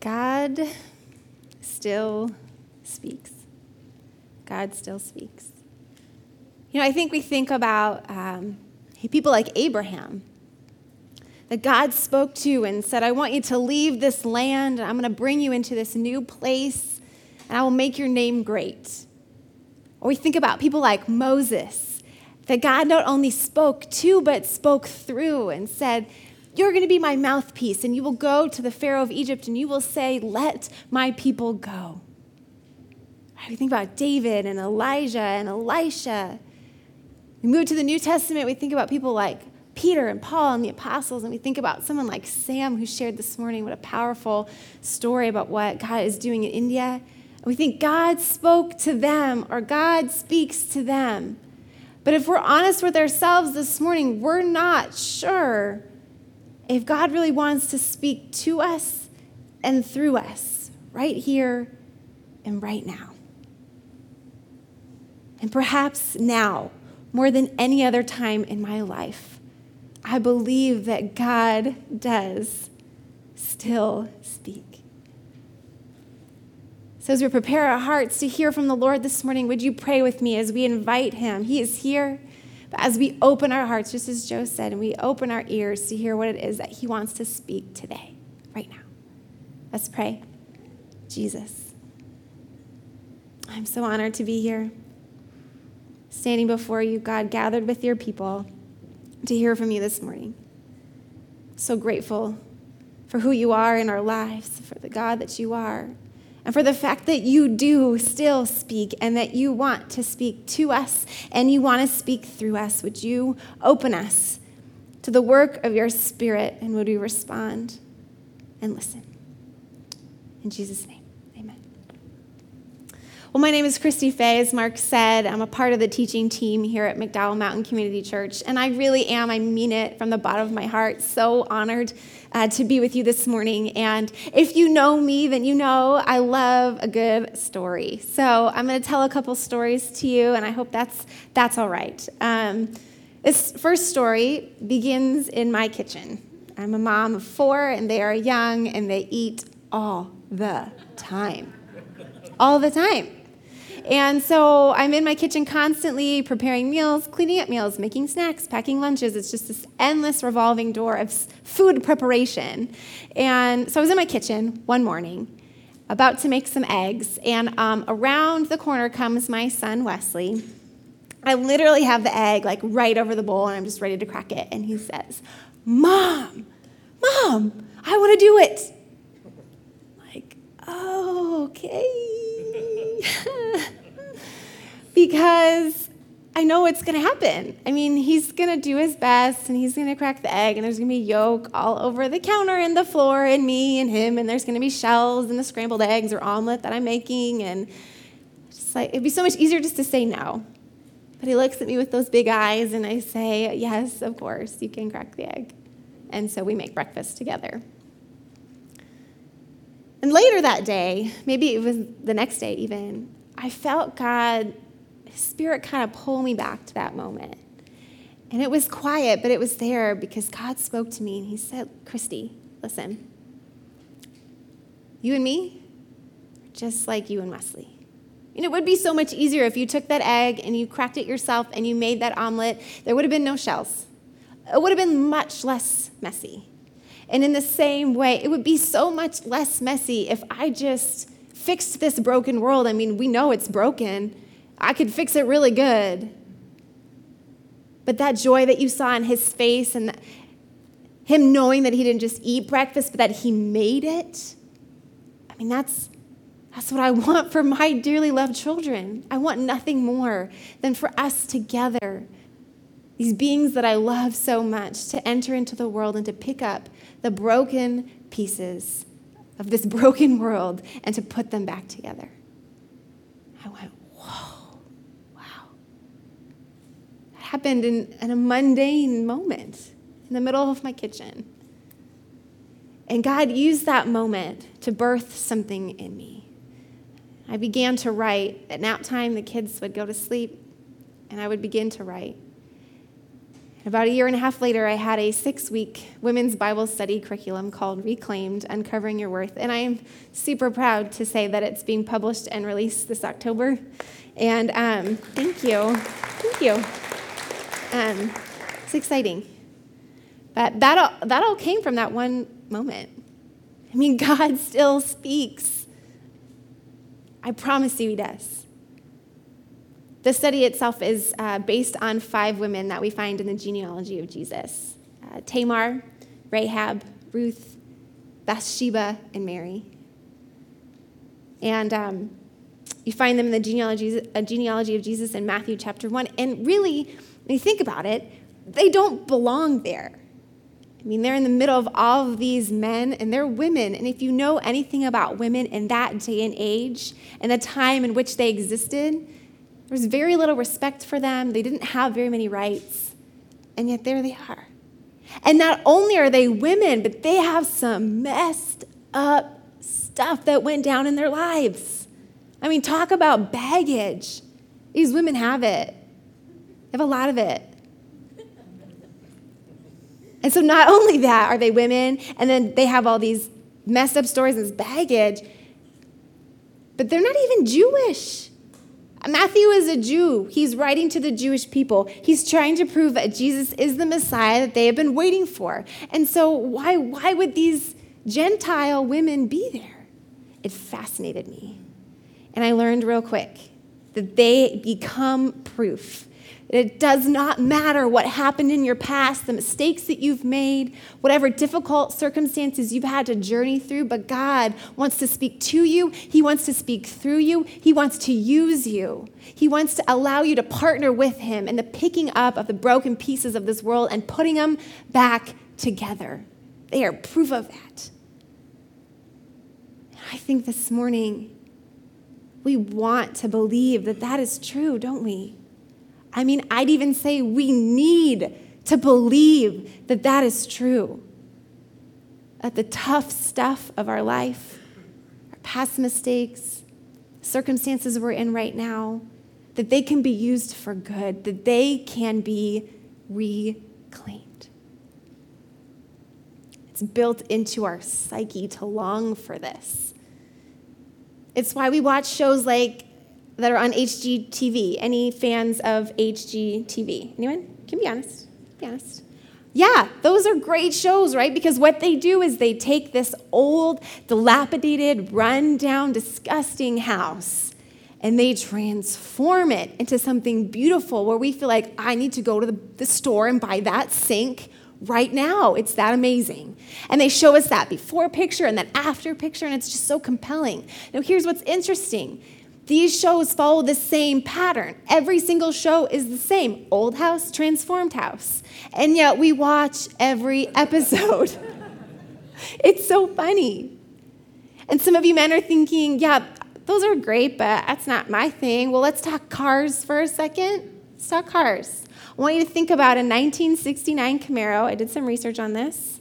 God still speaks. God still speaks. You know, I think we think about um, people like Abraham that God spoke to and said, I want you to leave this land, and I'm going to bring you into this new place, and I will make your name great. Or we think about people like Moses, that God not only spoke to, but spoke through and said, You're going to be my mouthpiece, and you will go to the Pharaoh of Egypt, and you will say, Let my people go. We think about David and Elijah and Elisha. We move to the New Testament, we think about people like Peter and Paul and the apostles, and we think about someone like Sam who shared this morning. What a powerful story about what God is doing in India. And we think God spoke to them or God speaks to them. But if we're honest with ourselves this morning, we're not sure if God really wants to speak to us and through us right here and right now. And perhaps now, more than any other time in my life, I believe that God does still speak. So, as we prepare our hearts to hear from the Lord this morning, would you pray with me as we invite Him? He is here. As we open our hearts, just as Joe said, and we open our ears to hear what it is that He wants to speak today, right now. Let's pray. Jesus, I'm so honored to be here, standing before you, God, gathered with your people to hear from you this morning. So grateful for who you are in our lives, for the God that you are, and for the fact that you do still speak and that you want to speak to us and you want to speak through us. Would you open us to the work of your Spirit and would we respond and listen? In Jesus' name. Amen. Well, my name is Christy Fay. As Mark said, I'm a part of the teaching team here at McDowell Mountain Community Church. And I really am, I mean it from the bottom of my heart, so honored uh, to be with you this morning. And if you know me, then you know I love a good story. So I'm going to tell a couple stories to you, and I hope that's, that's all right. Um, this first story begins in my kitchen. I'm a mom of four, and they are young, and they eat all the time. All the time. And so I'm in my kitchen constantly preparing meals, cleaning up meals, making snacks, packing lunches. It's just this endless revolving door of food preparation. And so I was in my kitchen one morning about to make some eggs, and um, around the corner comes my son Wesley. I literally have the egg like right over the bowl, and I'm just ready to crack it. And he says, Mom, Mom, I want to do it. like, oh, okay. because I know what's going to happen. I mean, he's going to do his best and he's going to crack the egg, and there's going to be yolk all over the counter and the floor, and me and him, and there's going to be shells and the scrambled eggs or omelet that I'm making. And just like, it'd be so much easier just to say no. But he looks at me with those big eyes, and I say, Yes, of course, you can crack the egg. And so we make breakfast together. And later that day, maybe it was the next day even, I felt God Spirit kind of pull me back to that moment. And it was quiet, but it was there because God spoke to me and He said, Christy, listen, you and me, just like you and Wesley. And it would be so much easier if you took that egg and you cracked it yourself and you made that omelet. There would have been no shells. It would have been much less messy. And in the same way, it would be so much less messy if I just fixed this broken world. I mean, we know it's broken, I could fix it really good. But that joy that you saw in his face and him knowing that he didn't just eat breakfast, but that he made it, I mean, that's, that's what I want for my dearly loved children. I want nothing more than for us together, these beings that I love so much, to enter into the world and to pick up the broken pieces of this broken world and to put them back together. I went, whoa, wow. That happened in, in a mundane moment in the middle of my kitchen. And God used that moment to birth something in me. I began to write. At nap time, the kids would go to sleep, and I would begin to write. About a year and a half later, I had a six week women's Bible study curriculum called Reclaimed Uncovering Your Worth. And I'm super proud to say that it's being published and released this October. And um, thank you. Thank you. Um, it's exciting. But that all, that all came from that one moment. I mean, God still speaks. I promise you, He does. The study itself is uh, based on five women that we find in the genealogy of Jesus uh, Tamar, Rahab, Ruth, Bathsheba, and Mary. And um, you find them in the genealogy, uh, genealogy of Jesus in Matthew chapter 1. And really, when you think about it, they don't belong there. I mean, they're in the middle of all of these men, and they're women. And if you know anything about women in that day and age and the time in which they existed, there was very little respect for them. They didn't have very many rights. And yet there they are. And not only are they women, but they have some messed up stuff that went down in their lives. I mean, talk about baggage. These women have it, they have a lot of it. And so, not only that are they women, and then they have all these messed up stories and this baggage, but they're not even Jewish. Matthew is a Jew. He's writing to the Jewish people. He's trying to prove that Jesus is the Messiah that they have been waiting for. And so, why, why would these Gentile women be there? It fascinated me. And I learned real quick that they become proof it does not matter what happened in your past, the mistakes that you've made, whatever difficult circumstances you've had to journey through, but God wants to speak to you. He wants to speak through you. He wants to use you. He wants to allow you to partner with Him in the picking up of the broken pieces of this world and putting them back together. They are proof of that. I think this morning we want to believe that that is true, don't we? I mean, I'd even say we need to believe that that is true. That the tough stuff of our life, our past mistakes, circumstances we're in right now, that they can be used for good, that they can be reclaimed. It's built into our psyche to long for this. It's why we watch shows like that are on HGTV. Any fans of HGTV? Anyone? Can be honest. Be honest. Yeah, those are great shows, right? Because what they do is they take this old, dilapidated, run-down, disgusting house and they transform it into something beautiful where we feel like I need to go to the, the store and buy that sink right now. It's that amazing. And they show us that before picture and that after picture, and it's just so compelling. Now, here's what's interesting these shows follow the same pattern. Every single show is the same old house, transformed house. And yet we watch every episode. it's so funny. And some of you men are thinking, yeah, those are great, but that's not my thing. Well, let's talk cars for a second. Let's talk cars. I want you to think about a 1969 Camaro. I did some research on this.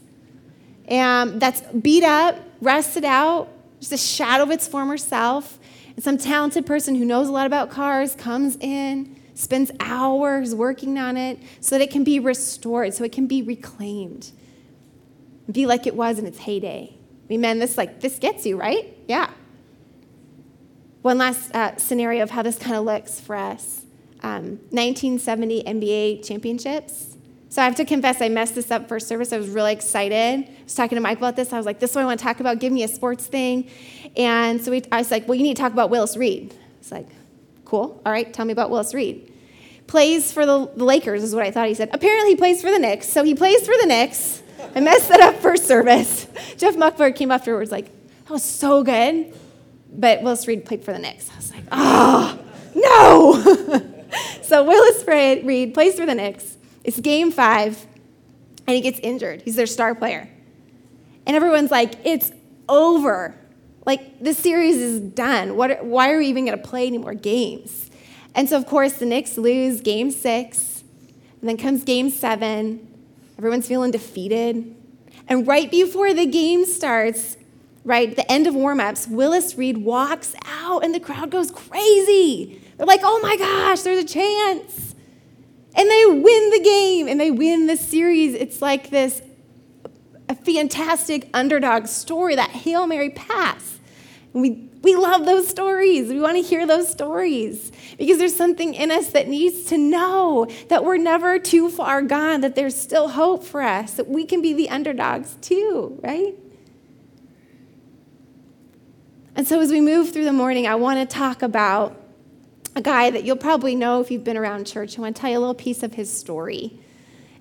And that's beat up, rusted out, just a shadow of its former self. And some talented person who knows a lot about cars comes in, spends hours working on it so that it can be restored, so it can be reclaimed. Be like it was in its heyday. I mean, man, this like this gets you, right? Yeah. One last uh, scenario of how this kind of looks for us. Um, 1970 NBA championships. So I have to confess, I messed this up first service. I was really excited. I was talking to Mike about this. I was like, this is what I want to talk about. Give me a sports thing. And so we, I was like, well, you need to talk about Willis Reed. It's like, cool. All right, tell me about Willis Reed. Plays for the, the Lakers, is what I thought he said. Apparently, he plays for the Knicks. So he plays for the Knicks. I messed that up first service. Jeff Muckler came afterwards, like, that was so good. But Willis Reed played for the Knicks. I was like, oh, no. so Willis Reed plays for the Knicks it's game five, and he gets injured. He's their star player. And everyone's like, it's over. Like, this series is done. What, why are we even going to play any more games? And so, of course, the Knicks lose game six. And then comes game seven. Everyone's feeling defeated. And right before the game starts, right, the end of warmups, Willis Reed walks out and the crowd goes crazy. They're like, oh my gosh, there's a chance. And they win the game and they win the series. It's like this a fantastic underdog story, that Hail Mary pass. And we, we love those stories. We want to hear those stories because there's something in us that needs to know that we're never too far gone, that there's still hope for us, that we can be the underdogs too, right? And so as we move through the morning, I want to talk about a guy that you'll probably know if you've been around church. I want to tell you a little piece of his story.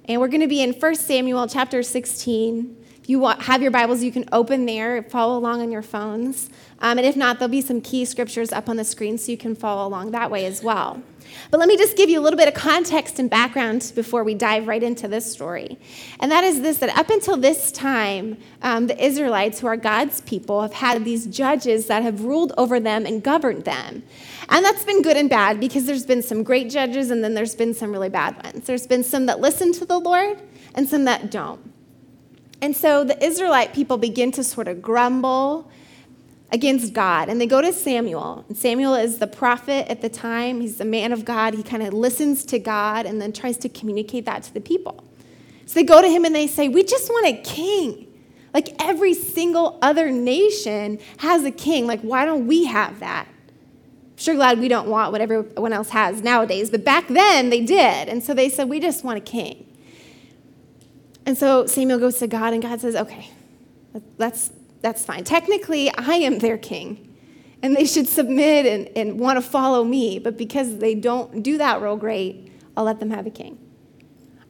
And we're going to be in 1 Samuel chapter 16. You want, have your Bibles, you can open there, follow along on your phones. Um, and if not, there'll be some key scriptures up on the screen so you can follow along that way as well. But let me just give you a little bit of context and background before we dive right into this story. And that is this that up until this time, um, the Israelites, who are God's people, have had these judges that have ruled over them and governed them. And that's been good and bad because there's been some great judges and then there's been some really bad ones. There's been some that listen to the Lord and some that don't. And so the Israelite people begin to sort of grumble against God. And they go to Samuel. And Samuel is the prophet at the time, he's the man of God. He kind of listens to God and then tries to communicate that to the people. So they go to him and they say, We just want a king. Like every single other nation has a king. Like, why don't we have that? I'm sure glad we don't want what everyone else has nowadays, but back then they did. And so they said, We just want a king. And so Samuel goes to God, and God says, Okay, let's that's fine. Technically, I am their king, and they should submit and, and want to follow me, but because they don't do that real great, I'll let them have a king.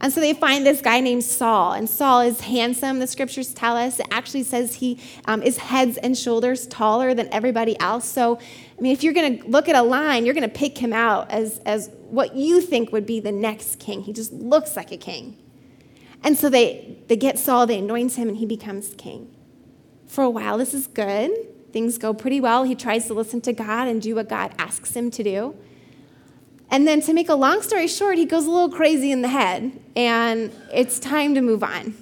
And so they find this guy named Saul, and Saul is handsome, the scriptures tell us. It actually says he um, is heads and shoulders taller than everybody else. So, I mean, if you're going to look at a line, you're going to pick him out as, as what you think would be the next king. He just looks like a king. And so they, they get Saul, they anoint him, and he becomes king for a while. This is good. Things go pretty well. He tries to listen to God and do what God asks him to do. And then, to make a long story short, he goes a little crazy in the head, and it's time to move on.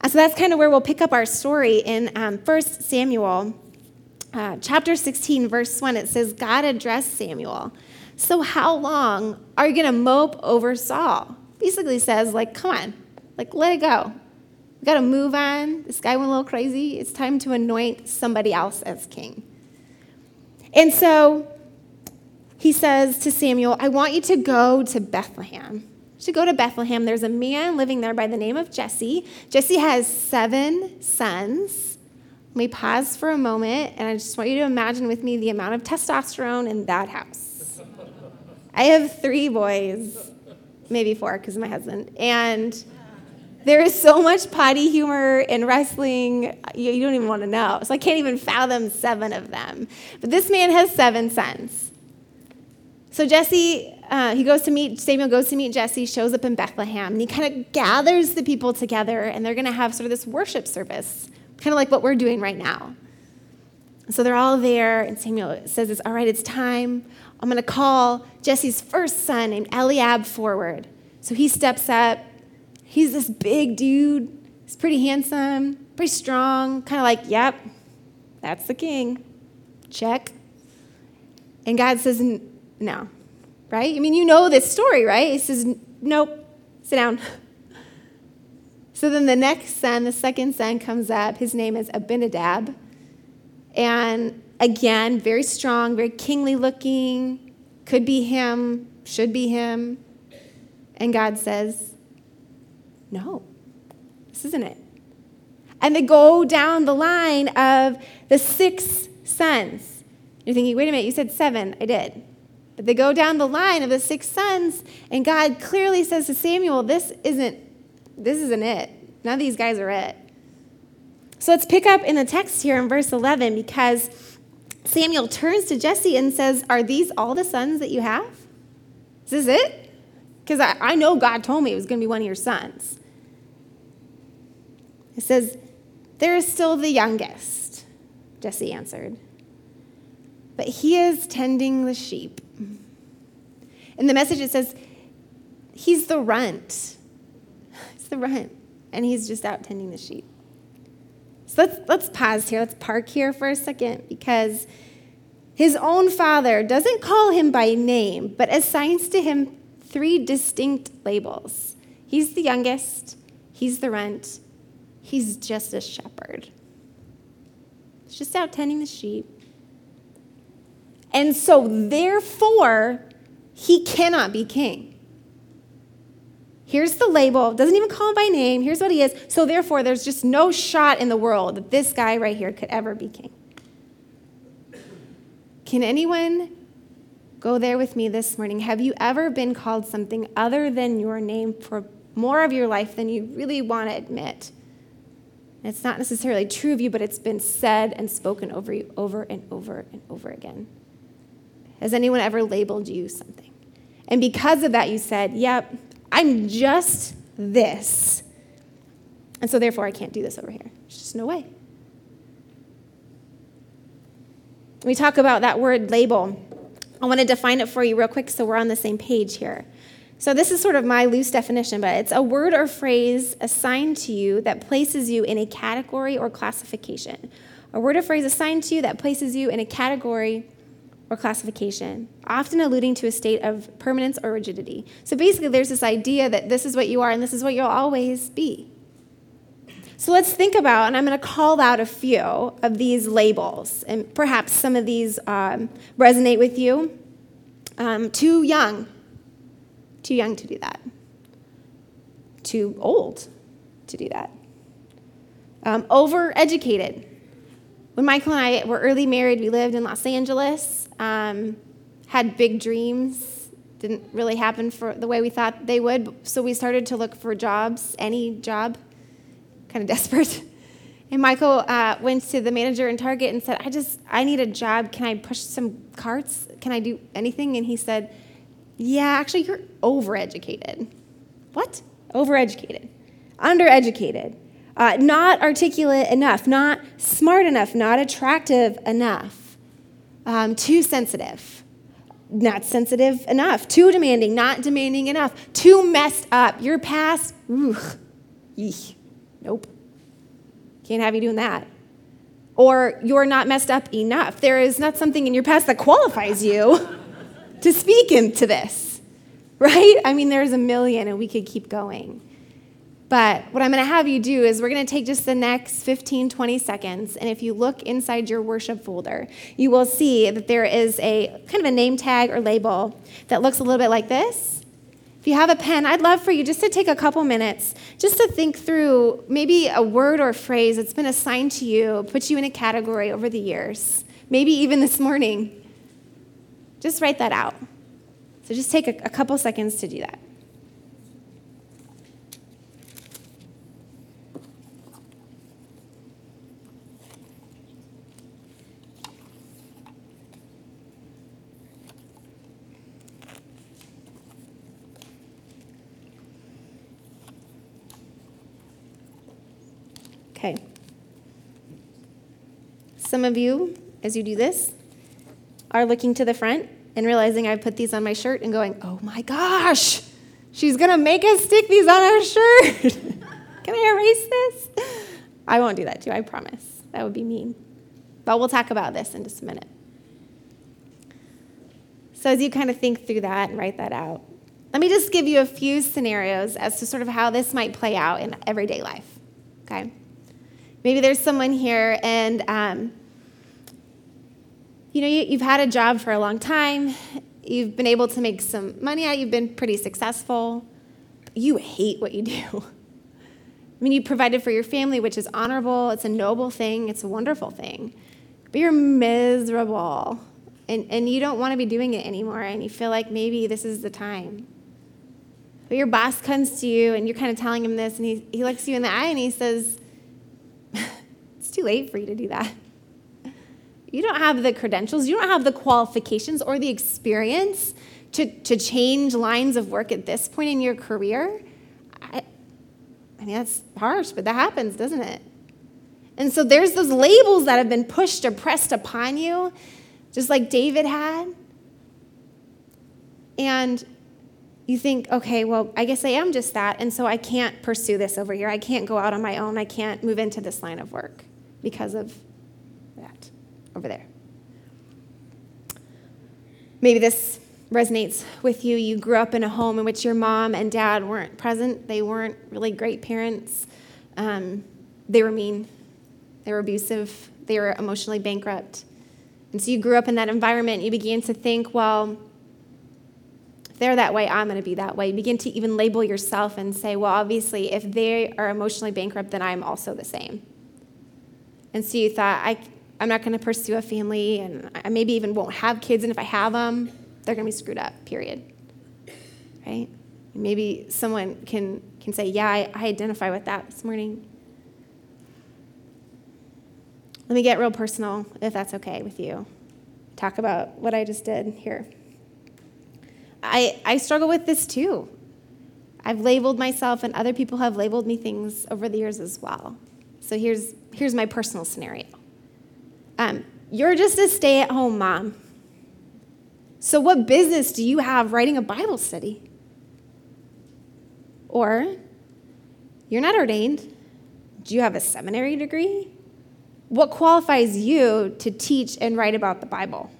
And so that's kind of where we'll pick up our story in um, 1 Samuel uh, chapter 16, verse 1. It says, God addressed Samuel. So, how long are you going to mope over Saul? Basically says, like, come on, like, let it go. We got to move on. This guy went a little crazy. It's time to anoint somebody else as king. And so he says to Samuel, I want you to go to Bethlehem. To go to Bethlehem. There's a man living there by the name of Jesse. Jesse has seven sons. Let me pause for a moment, and I just want you to imagine with me the amount of testosterone in that house. I have three boys, maybe four because my husband. And there is so much potty humor in wrestling, you, you don't even want to know. So I can't even fathom seven of them. But this man has seven sons. So Jesse, uh, he goes to meet, Samuel goes to meet Jesse, shows up in Bethlehem, and he kind of gathers the people together, and they're going to have sort of this worship service, kind of like what we're doing right now. So they're all there, and Samuel says, All right, it's time. I'm going to call Jesse's first son named Eliab forward. So he steps up, He's this big dude. He's pretty handsome, pretty strong, kind of like, yep, that's the king. Check. And God says, no, right? I mean, you know this story, right? He says, nope, sit down. So then the next son, the second son, comes up. His name is Abinadab. And again, very strong, very kingly looking. Could be him, should be him. And God says, no, this isn't it. And they go down the line of the six sons. You're thinking, wait a minute, you said seven. I did. But they go down the line of the six sons, and God clearly says to Samuel, this isn't, this isn't it. None of these guys are it. So let's pick up in the text here in verse 11 because Samuel turns to Jesse and says, Are these all the sons that you have? Is this it? Because I, I know God told me it was going to be one of your sons. It says, There is still the youngest, Jesse answered, but he is tending the sheep. In the message, it says, He's the runt. He's the runt, and he's just out tending the sheep. So let's, let's pause here. Let's park here for a second because his own father doesn't call him by name, but assigns to him three distinct labels. He's the youngest, he's the runt, he's just a shepherd. He's just out tending the sheep. And so, therefore, he cannot be king. Here's the label, doesn't even call him by name. Here's what he is. So, therefore, there's just no shot in the world that this guy right here could ever be king. Can anyone go there with me this morning? Have you ever been called something other than your name for more of your life than you really want to admit? it's not necessarily true of you, but it's been said and spoken over you over and over and over again. Has anyone ever labeled you something? And because of that, you said, Yep, I'm just this. And so therefore, I can't do this over here. There's just no way. We talk about that word label. I want to define it for you real quick so we're on the same page here. So, this is sort of my loose definition, but it's a word or phrase assigned to you that places you in a category or classification. A word or phrase assigned to you that places you in a category or classification, often alluding to a state of permanence or rigidity. So basically, there's this idea that this is what you are and this is what you'll always be. So let's think about, and I'm going to call out a few of these labels, and perhaps some of these um, resonate with you. Um, too young, too young to do that. Too old to do that. Um, overeducated, when Michael and I were early married, we lived in Los Angeles, um, had big dreams, didn't really happen for the way we thought they would. So we started to look for jobs, any job, kind of desperate. And Michael uh, went to the manager in Target and said, I just, I need a job. Can I push some carts? Can I do anything? And he said, Yeah, actually, you're overeducated. What? Overeducated. Undereducated uh, not articulate enough, not smart enough, not attractive enough, um, too sensitive, not sensitive enough, too demanding, not demanding enough, too messed up. Your past, ugh, eek, nope. Can't have you doing that. Or you're not messed up enough. There is not something in your past that qualifies you to speak into this, right? I mean, there's a million, and we could keep going. But what I'm going to have you do is we're going to take just the next 15, 20 seconds. And if you look inside your worship folder, you will see that there is a kind of a name tag or label that looks a little bit like this. If you have a pen, I'd love for you just to take a couple minutes just to think through maybe a word or phrase that's been assigned to you, put you in a category over the years, maybe even this morning. Just write that out. So just take a, a couple seconds to do that. Okay. Some of you, as you do this, are looking to the front and realizing I put these on my shirt and going, oh my gosh, she's to make us stick these on our shirt. Can I erase this? I won't do that to you, I promise. That would be mean. But we'll talk about this in just a minute. So, as you kind of think through that and write that out, let me just give you a few scenarios as to sort of how this might play out in everyday life. Okay? Maybe there's someone here and um, you know you, you've had a job for a long time, you've been able to make some money out, you've been pretty successful. You hate what you do. I mean, you provided for your family, which is honorable, it's a noble thing, it's a wonderful thing. But you're miserable and, and you don't want to be doing it anymore, and you feel like maybe this is the time. But your boss comes to you and you're kind of telling him this, and he, he looks you in the eye and he says, It's too late for you to do that. You don't have the credentials, you don't have the qualifications or the experience to, to change lines of work at this point in your career. I, I mean, that's harsh, but that happens, doesn't it? And so there's those labels that have been pushed or pressed upon you, just like David had. And you think, okay, well, I guess I am just that, and so I can't pursue this over here. I can't go out on my own. I can't move into this line of work because of that over there. Maybe this resonates with you. You grew up in a home in which your mom and dad weren't present, they weren't really great parents. Um, they were mean, they were abusive, they were emotionally bankrupt. And so you grew up in that environment. You began to think, well, if they're that way, I'm going to be that way. You begin to even label yourself and say, well, obviously, if they are emotionally bankrupt, then I'm also the same. And so you thought, I, I'm not going to pursue a family, and I maybe even won't have kids, and if I have them, they're going to be screwed up, period. Right? Maybe someone can, can say, Yeah, I, I identify with that this morning. Let me get real personal, if that's okay with you. Talk about what I just did here. I, I struggle with this too. I've labeled myself, and other people have labeled me things over the years as well. So here's, here's my personal scenario um, You're just a stay at home mom. So, what business do you have writing a Bible study? Or, you're not ordained. Do you have a seminary degree? What qualifies you to teach and write about the Bible?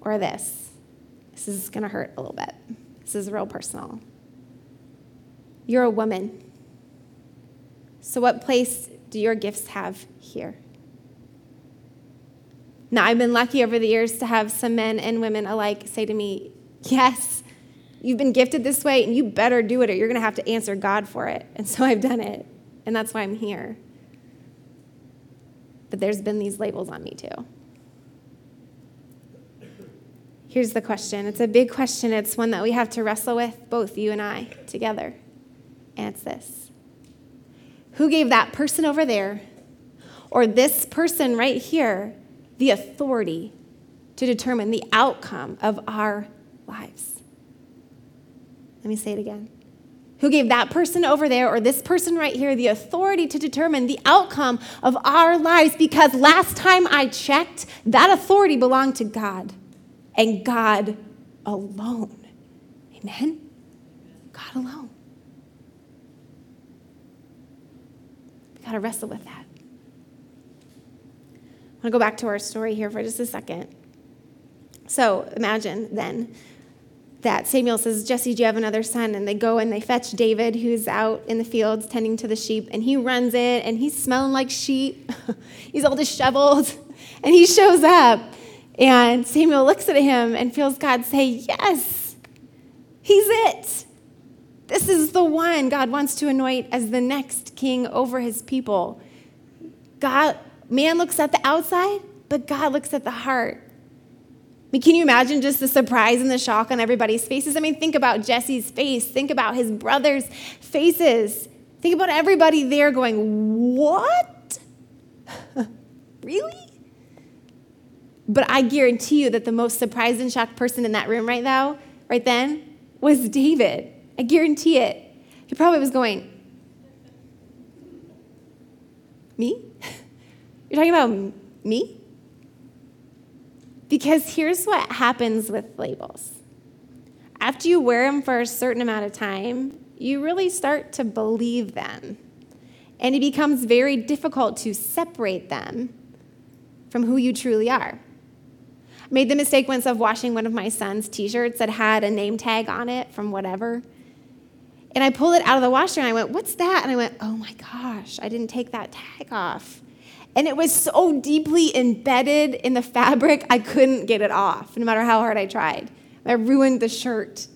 Or this. This is going to hurt a little bit. This is real personal. You're a woman. So, what place do your gifts have here? Now, I've been lucky over the years to have some men and women alike say to me, Yes, you've been gifted this way, and you better do it, or you're going to have to answer God for it. And so I've done it, and that's why I'm here but there's been these labels on me too. Here's the question it's a big question, it's one that we have to wrestle with, both you and I, together. And it's this Who gave that person over there or this person right here the authority to determine the outcome of our lives? Let me say it again who gave that person over there or this person right here the authority to determine the outcome of our lives because last time I checked, that authority belonged to God and God alone. Amen? God alone. We got to wrestle with that. I want to go back to our story here for just a second. So imagine then that Samuel says, Jesse, do you have another son? And they go and they fetch David, who's out in the fields tending to the sheep, and he runs it, and he's smelling like sheep. he's all disheveled, and he shows up. And Samuel looks at him and feels God say, Yes, he's it. This is the one God wants to anoint as the next king over his people. God, man looks at the outside, but God looks at the heart. I mean, can you imagine just the surprise and the shock on everybody's faces? I mean, think about Jesse's face. Think about his brothers' faces. Think about everybody there going, What? really? But I guarantee you that the most surprised and shocked person in that room right now, right then, was David. I guarantee it. He probably was going, Me? You're talking about me? Because here's what happens with labels after you wear them for a certain amount of time, you really start to believe them. And it becomes very difficult to separate them from who you truly are. I made the mistake once of washing one of my son's t shirts that had a name tag on it from whatever. And I pulled it out of the washer and I went, What's that? And I went, Oh my gosh, I didn't take that tag off. And it was so deeply embedded in the fabric, I couldn't get it off, no matter how hard I tried. I ruined the shirt.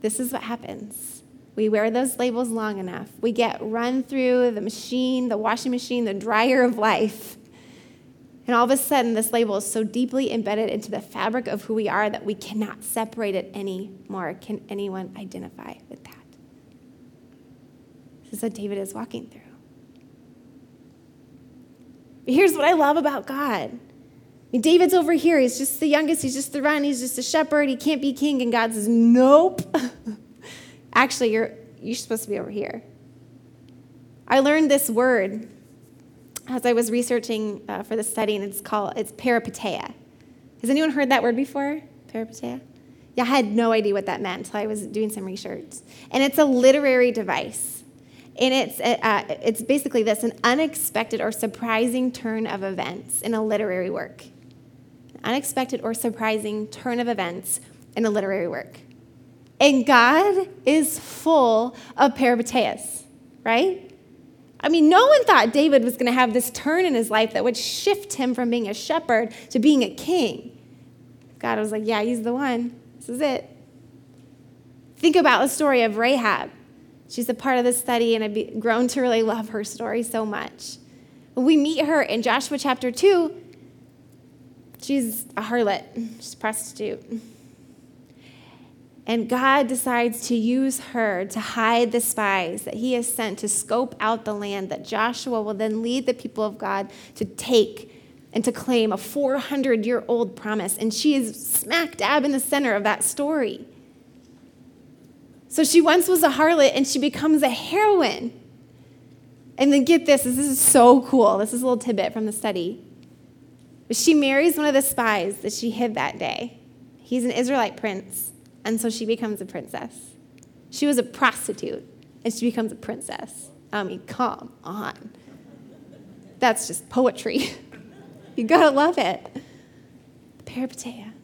This is what happens. We wear those labels long enough. We get run through the machine, the washing machine, the dryer of life. And all of a sudden, this label is so deeply embedded into the fabric of who we are that we cannot separate it anymore. Can anyone identify with that? This is what David is walking through. But here's what I love about God. I mean, David's over here. He's just the youngest. He's just the run. He's just a shepherd. He can't be king. And God says, Nope. Actually, you're, you're supposed to be over here. I learned this word as I was researching uh, for the study, and it's called it's peripeteia. Has anyone heard that word before? Peripeteia? Yeah, I had no idea what that meant until I was doing some research. And it's a literary device. And it's, uh, uh, it's basically this an unexpected or surprising turn of events in a literary work. unexpected or surprising turn of events in a literary work. And God is full of peripeteias, right? I mean, no one thought David was going to have this turn in his life that would shift him from being a shepherd to being a king. God was like, yeah, he's the one. This is it. Think about the story of Rahab. She's a part of the study, and I've grown to really love her story so much. When we meet her in Joshua chapter 2, she's a harlot, she's a prostitute. And God decides to use her to hide the spies that he has sent to scope out the land that Joshua will then lead the people of God to take and to claim a 400 year old promise. And she is smack dab in the center of that story. So she once was a harlot and she becomes a heroine. And then get this, this is so cool. This is a little tidbit from the study. But she marries one of the spies that she hid that day. He's an Israelite prince. And so she becomes a princess. She was a prostitute, and she becomes a princess. I mean, come on. That's just poetry. you gotta love it. Peripeteia.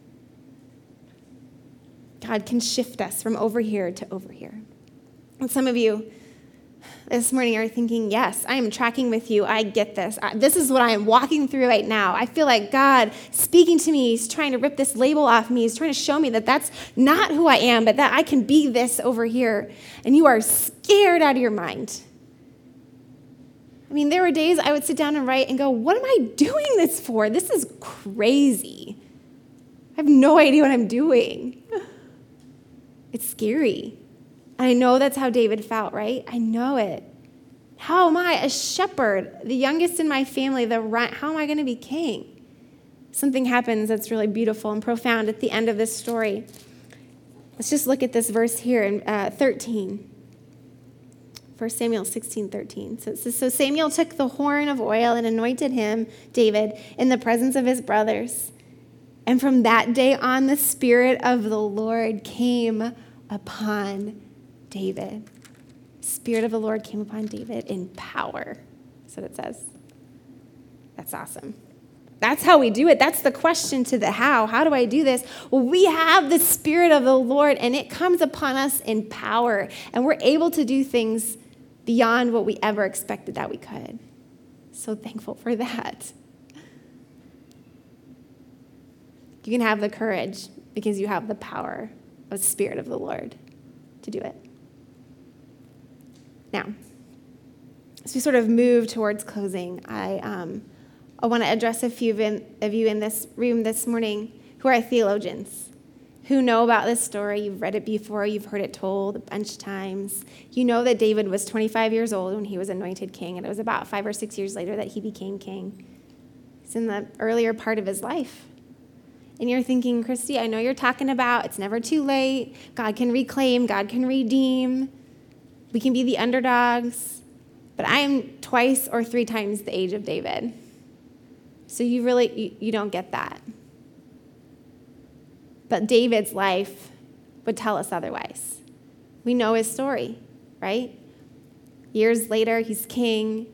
God can shift us from over here to over here. And some of you, this morning are thinking, yes, I am tracking with you. I get this. I, this is what I am walking through right now. I feel like God speaking to me. He's trying to rip this label off me. He's trying to show me that that's not who I am, but that I can be this over here. And you are scared out of your mind. I mean, there were days I would sit down and write and go, what am I doing this for? This is crazy. I have no idea what I'm doing. It's scary. I know that's how David felt, right? I know it. How am I, a shepherd, the youngest in my family, the how am I going to be king? Something happens that's really beautiful and profound at the end of this story. Let's just look at this verse here in uh, 13. 1 Samuel 16, 13. So it says, So Samuel took the horn of oil and anointed him, David, in the presence of his brothers. And from that day on, the Spirit of the Lord came upon David. Spirit of the Lord came upon David in power. That's what it says. That's awesome. That's how we do it. That's the question to the how. How do I do this? Well, we have the Spirit of the Lord, and it comes upon us in power, and we're able to do things beyond what we ever expected that we could. So thankful for that. You can have the courage because you have the power of the Spirit of the Lord to do it. Now, as we sort of move towards closing, I, um, I want to address a few of you in this room this morning who are theologians, who know about this story. You've read it before, you've heard it told a bunch of times. You know that David was 25 years old when he was anointed king, and it was about five or six years later that he became king. It's in the earlier part of his life. And you're thinking, Christy, I know you're talking about it's never too late. God can reclaim, God can redeem. We can be the underdogs, but I am twice or three times the age of David. So you really you, you don't get that. But David's life would tell us otherwise. We know his story, right? Years later, he's king.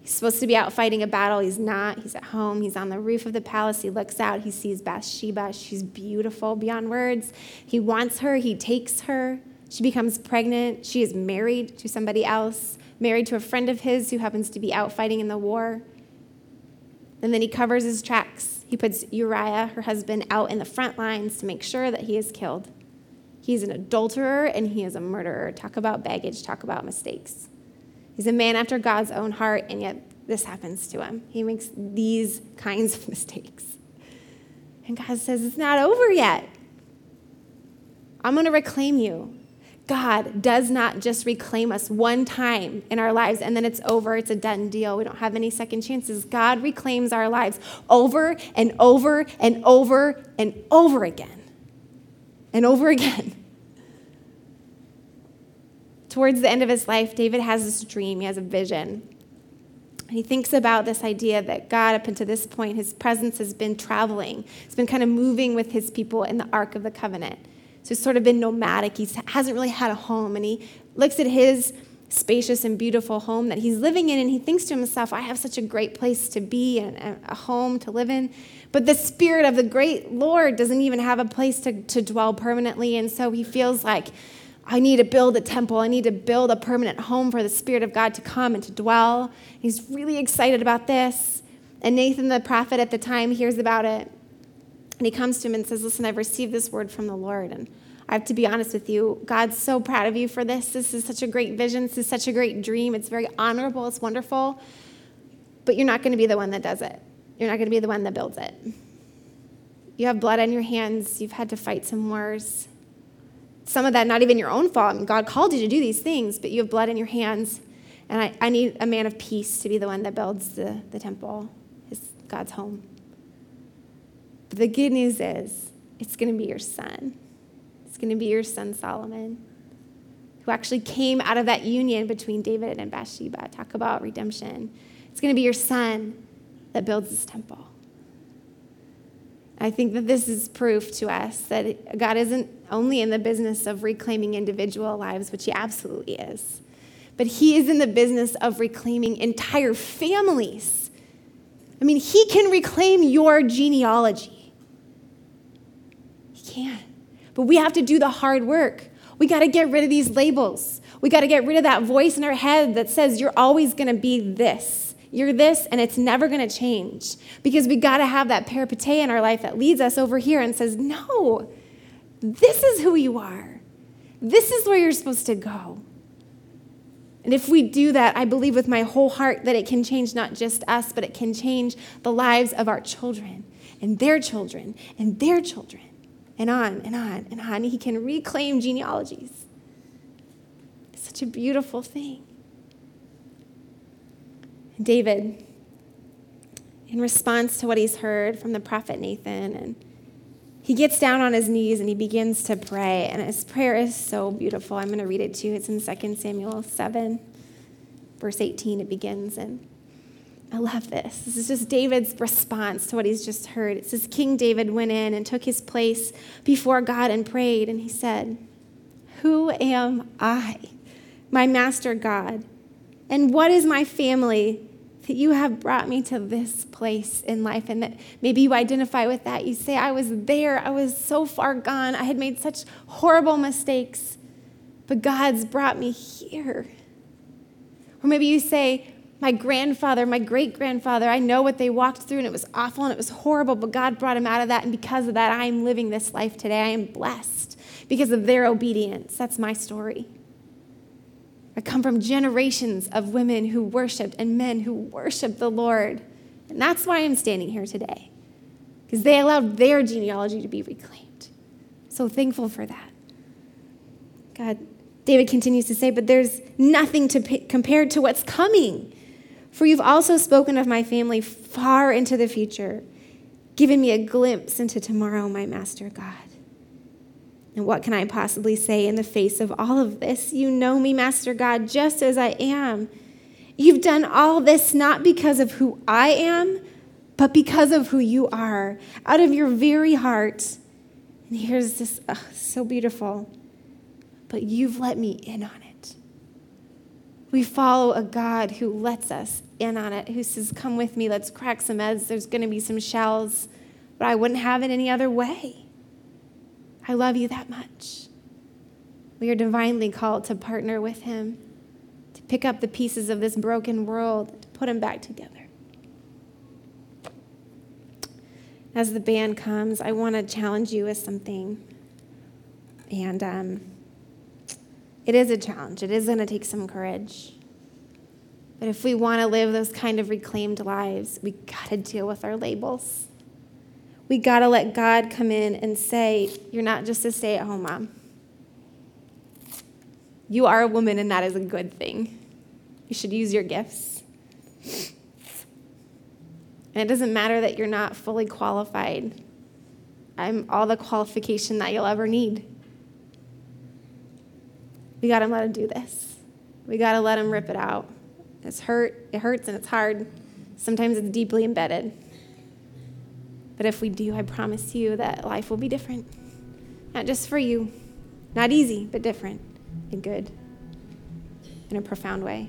He's supposed to be out fighting a battle. He's not. He's at home. He's on the roof of the palace. He looks out. He sees Bathsheba. She's beautiful beyond words. He wants her. He takes her. She becomes pregnant. She is married to somebody else, married to a friend of his who happens to be out fighting in the war. And then he covers his tracks. He puts Uriah, her husband, out in the front lines to make sure that he is killed. He's an adulterer and he is a murderer. Talk about baggage, talk about mistakes. He's a man after God's own heart, and yet this happens to him. He makes these kinds of mistakes. And God says, It's not over yet. I'm going to reclaim you. God does not just reclaim us one time in our lives and then it's over, it's a done deal. We don't have any second chances. God reclaims our lives over and over and over and over again. And over again. Towards the end of his life, David has this dream, he has a vision. He thinks about this idea that God, up until this point, his presence has been traveling. It's been kind of moving with his people in the Ark of the Covenant. So he's sort of been nomadic. He hasn't really had a home. And he looks at his spacious and beautiful home that he's living in, and he thinks to himself, I have such a great place to be and a home to live in. But the Spirit of the great Lord doesn't even have a place to, to dwell permanently, and so he feels like, I need to build a temple. I need to build a permanent home for the Spirit of God to come and to dwell. He's really excited about this. And Nathan, the prophet at the time, hears about it. And he comes to him and says, Listen, I've received this word from the Lord. And I have to be honest with you, God's so proud of you for this. This is such a great vision. This is such a great dream. It's very honorable. It's wonderful. But you're not going to be the one that does it, you're not going to be the one that builds it. You have blood on your hands. You've had to fight some wars some of that not even your own fault. I mean, God called you to do these things, but you have blood in your hands. And I, I need a man of peace to be the one that builds the, the temple, his, God's home. But the good news is, it's going to be your son. It's going to be your son, Solomon, who actually came out of that union between David and Bathsheba. Talk about redemption. It's going to be your son that builds this temple. I think that this is proof to us that God isn't only in the business of reclaiming individual lives, which He absolutely is, but He is in the business of reclaiming entire families. I mean, He can reclaim your genealogy. Can. But we have to do the hard work. We got to get rid of these labels. We got to get rid of that voice in our head that says you're always going to be this. You're this, and it's never going to change because we got to have that peripeteia in our life that leads us over here and says, No, this is who you are. This is where you're supposed to go. And if we do that, I believe with my whole heart that it can change not just us, but it can change the lives of our children and their children and their children, and on and on and on. He can reclaim genealogies. It's such a beautiful thing. David, in response to what he's heard from the prophet Nathan, and he gets down on his knees and he begins to pray. And his prayer is so beautiful. I'm going to read it to you. It's in 2 Samuel 7, verse 18. It begins. And I love this. This is just David's response to what he's just heard. It says King David went in and took his place before God and prayed. And he said, Who am I, my master God? And what is my family that you have brought me to this place in life and that maybe you identify with that. You say, I was there, I was so far gone, I had made such horrible mistakes, but God's brought me here. Or maybe you say, my grandfather, my great grandfather, I know what they walked through and it was awful and it was horrible, but God brought him out of that. And because of that, I am living this life today. I am blessed because of their obedience. That's my story. I come from generations of women who worshiped and men who worshiped the Lord. And that's why I'm standing here today, because they allowed their genealogy to be reclaimed. So thankful for that. God, David continues to say, but there's nothing to pay, compared to what's coming. For you've also spoken of my family far into the future, given me a glimpse into tomorrow, my master God. And what can I possibly say in the face of all of this? You know me, Master God, just as I am. You've done all this not because of who I am, but because of who you are, out of your very heart. And here's this oh, so beautiful. But you've let me in on it. We follow a God who lets us in on it, who says, Come with me, let's crack some eggs. There's going to be some shells, but I wouldn't have it any other way. I love you that much. We are divinely called to partner with Him, to pick up the pieces of this broken world, to put them back together. As the band comes, I want to challenge you with something. And um, it is a challenge, it is going to take some courage. But if we want to live those kind of reclaimed lives, we got to deal with our labels. We got to let God come in and say, You're not just a stay at home mom. You are a woman, and that is a good thing. You should use your gifts. And it doesn't matter that you're not fully qualified. I'm all the qualification that you'll ever need. We got to let him do this. We got to let him rip it out. It's hurt, it hurts, and it's hard. Sometimes it's deeply embedded. But if we do, I promise you that life will be different. Not just for you, not easy, but different and good. in a profound way,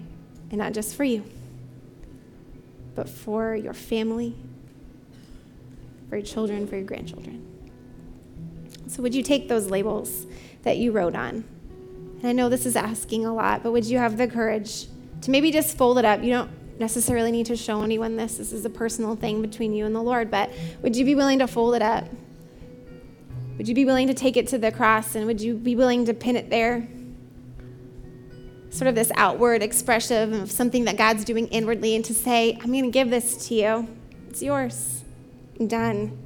and not just for you, but for your family, for your children, for your grandchildren. So, would you take those labels that you wrote on? And I know this is asking a lot, but would you have the courage to maybe just fold it up? You don't necessarily need to show anyone this. This is a personal thing between you and the Lord, but would you be willing to fold it up? Would you be willing to take it to the cross and would you be willing to pin it there? Sort of this outward expression of something that God's doing inwardly and to say, I'm going to give this to you. It's yours. Done.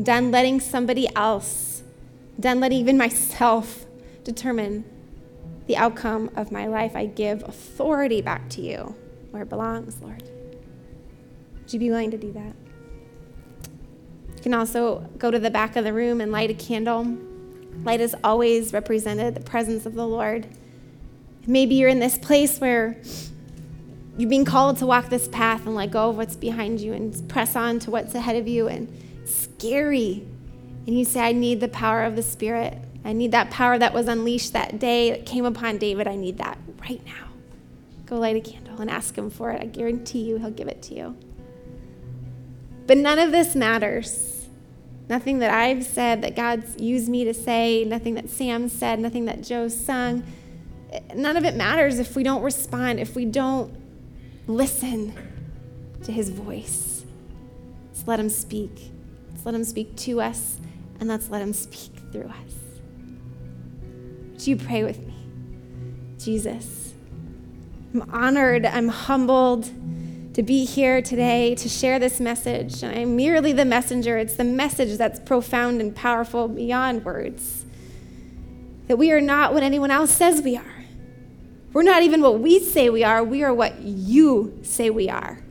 Done letting somebody else, done letting even myself determine the outcome of my life. I give authority back to you where it belongs, Lord. Would you be willing to do that? You can also go to the back of the room and light a candle. Light has always represented the presence of the Lord. Maybe you're in this place where you're being called to walk this path and let go of what's behind you and press on to what's ahead of you and scary. And you say, I need the power of the Spirit. I need that power that was unleashed that day that came upon David. I need that right now. Go light a candle and ask Him for it. I guarantee you He'll give it to you. But none of this matters. Nothing that I've said, that God's used me to say, nothing that Sam said, nothing that Joe sung. None of it matters if we don't respond, if we don't listen to His voice. Let's let Him speak. Let's let Him speak to us, and let's let Him speak through us. Would you pray with me? Jesus. I'm honored, I'm humbled to be here today to share this message. I'm merely the messenger. It's the message that's profound and powerful beyond words. That we are not what anyone else says we are. We're not even what we say we are, we are what you say we are.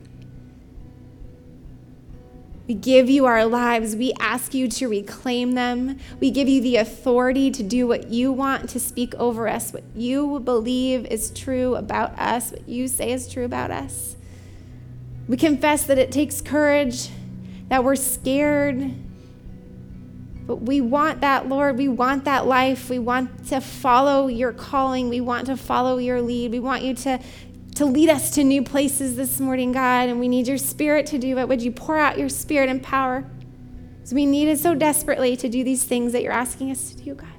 We give you our lives. We ask you to reclaim them. We give you the authority to do what you want, to speak over us, what you believe is true about us, what you say is true about us. We confess that it takes courage, that we're scared. But we want that, Lord. We want that life. We want to follow your calling. We want to follow your lead. We want you to to lead us to new places this morning, God, and we need your spirit to do it. Would you pour out your spirit and power? So we need it so desperately to do these things that you're asking us to do, God.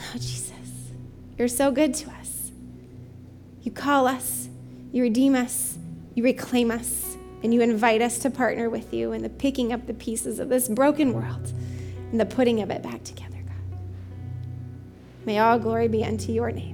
Oh, Jesus, you're so good to us. You call us, you redeem us, you reclaim us, and you invite us to partner with you in the picking up the pieces of this broken world and the putting of it back together, God. May all glory be unto your name.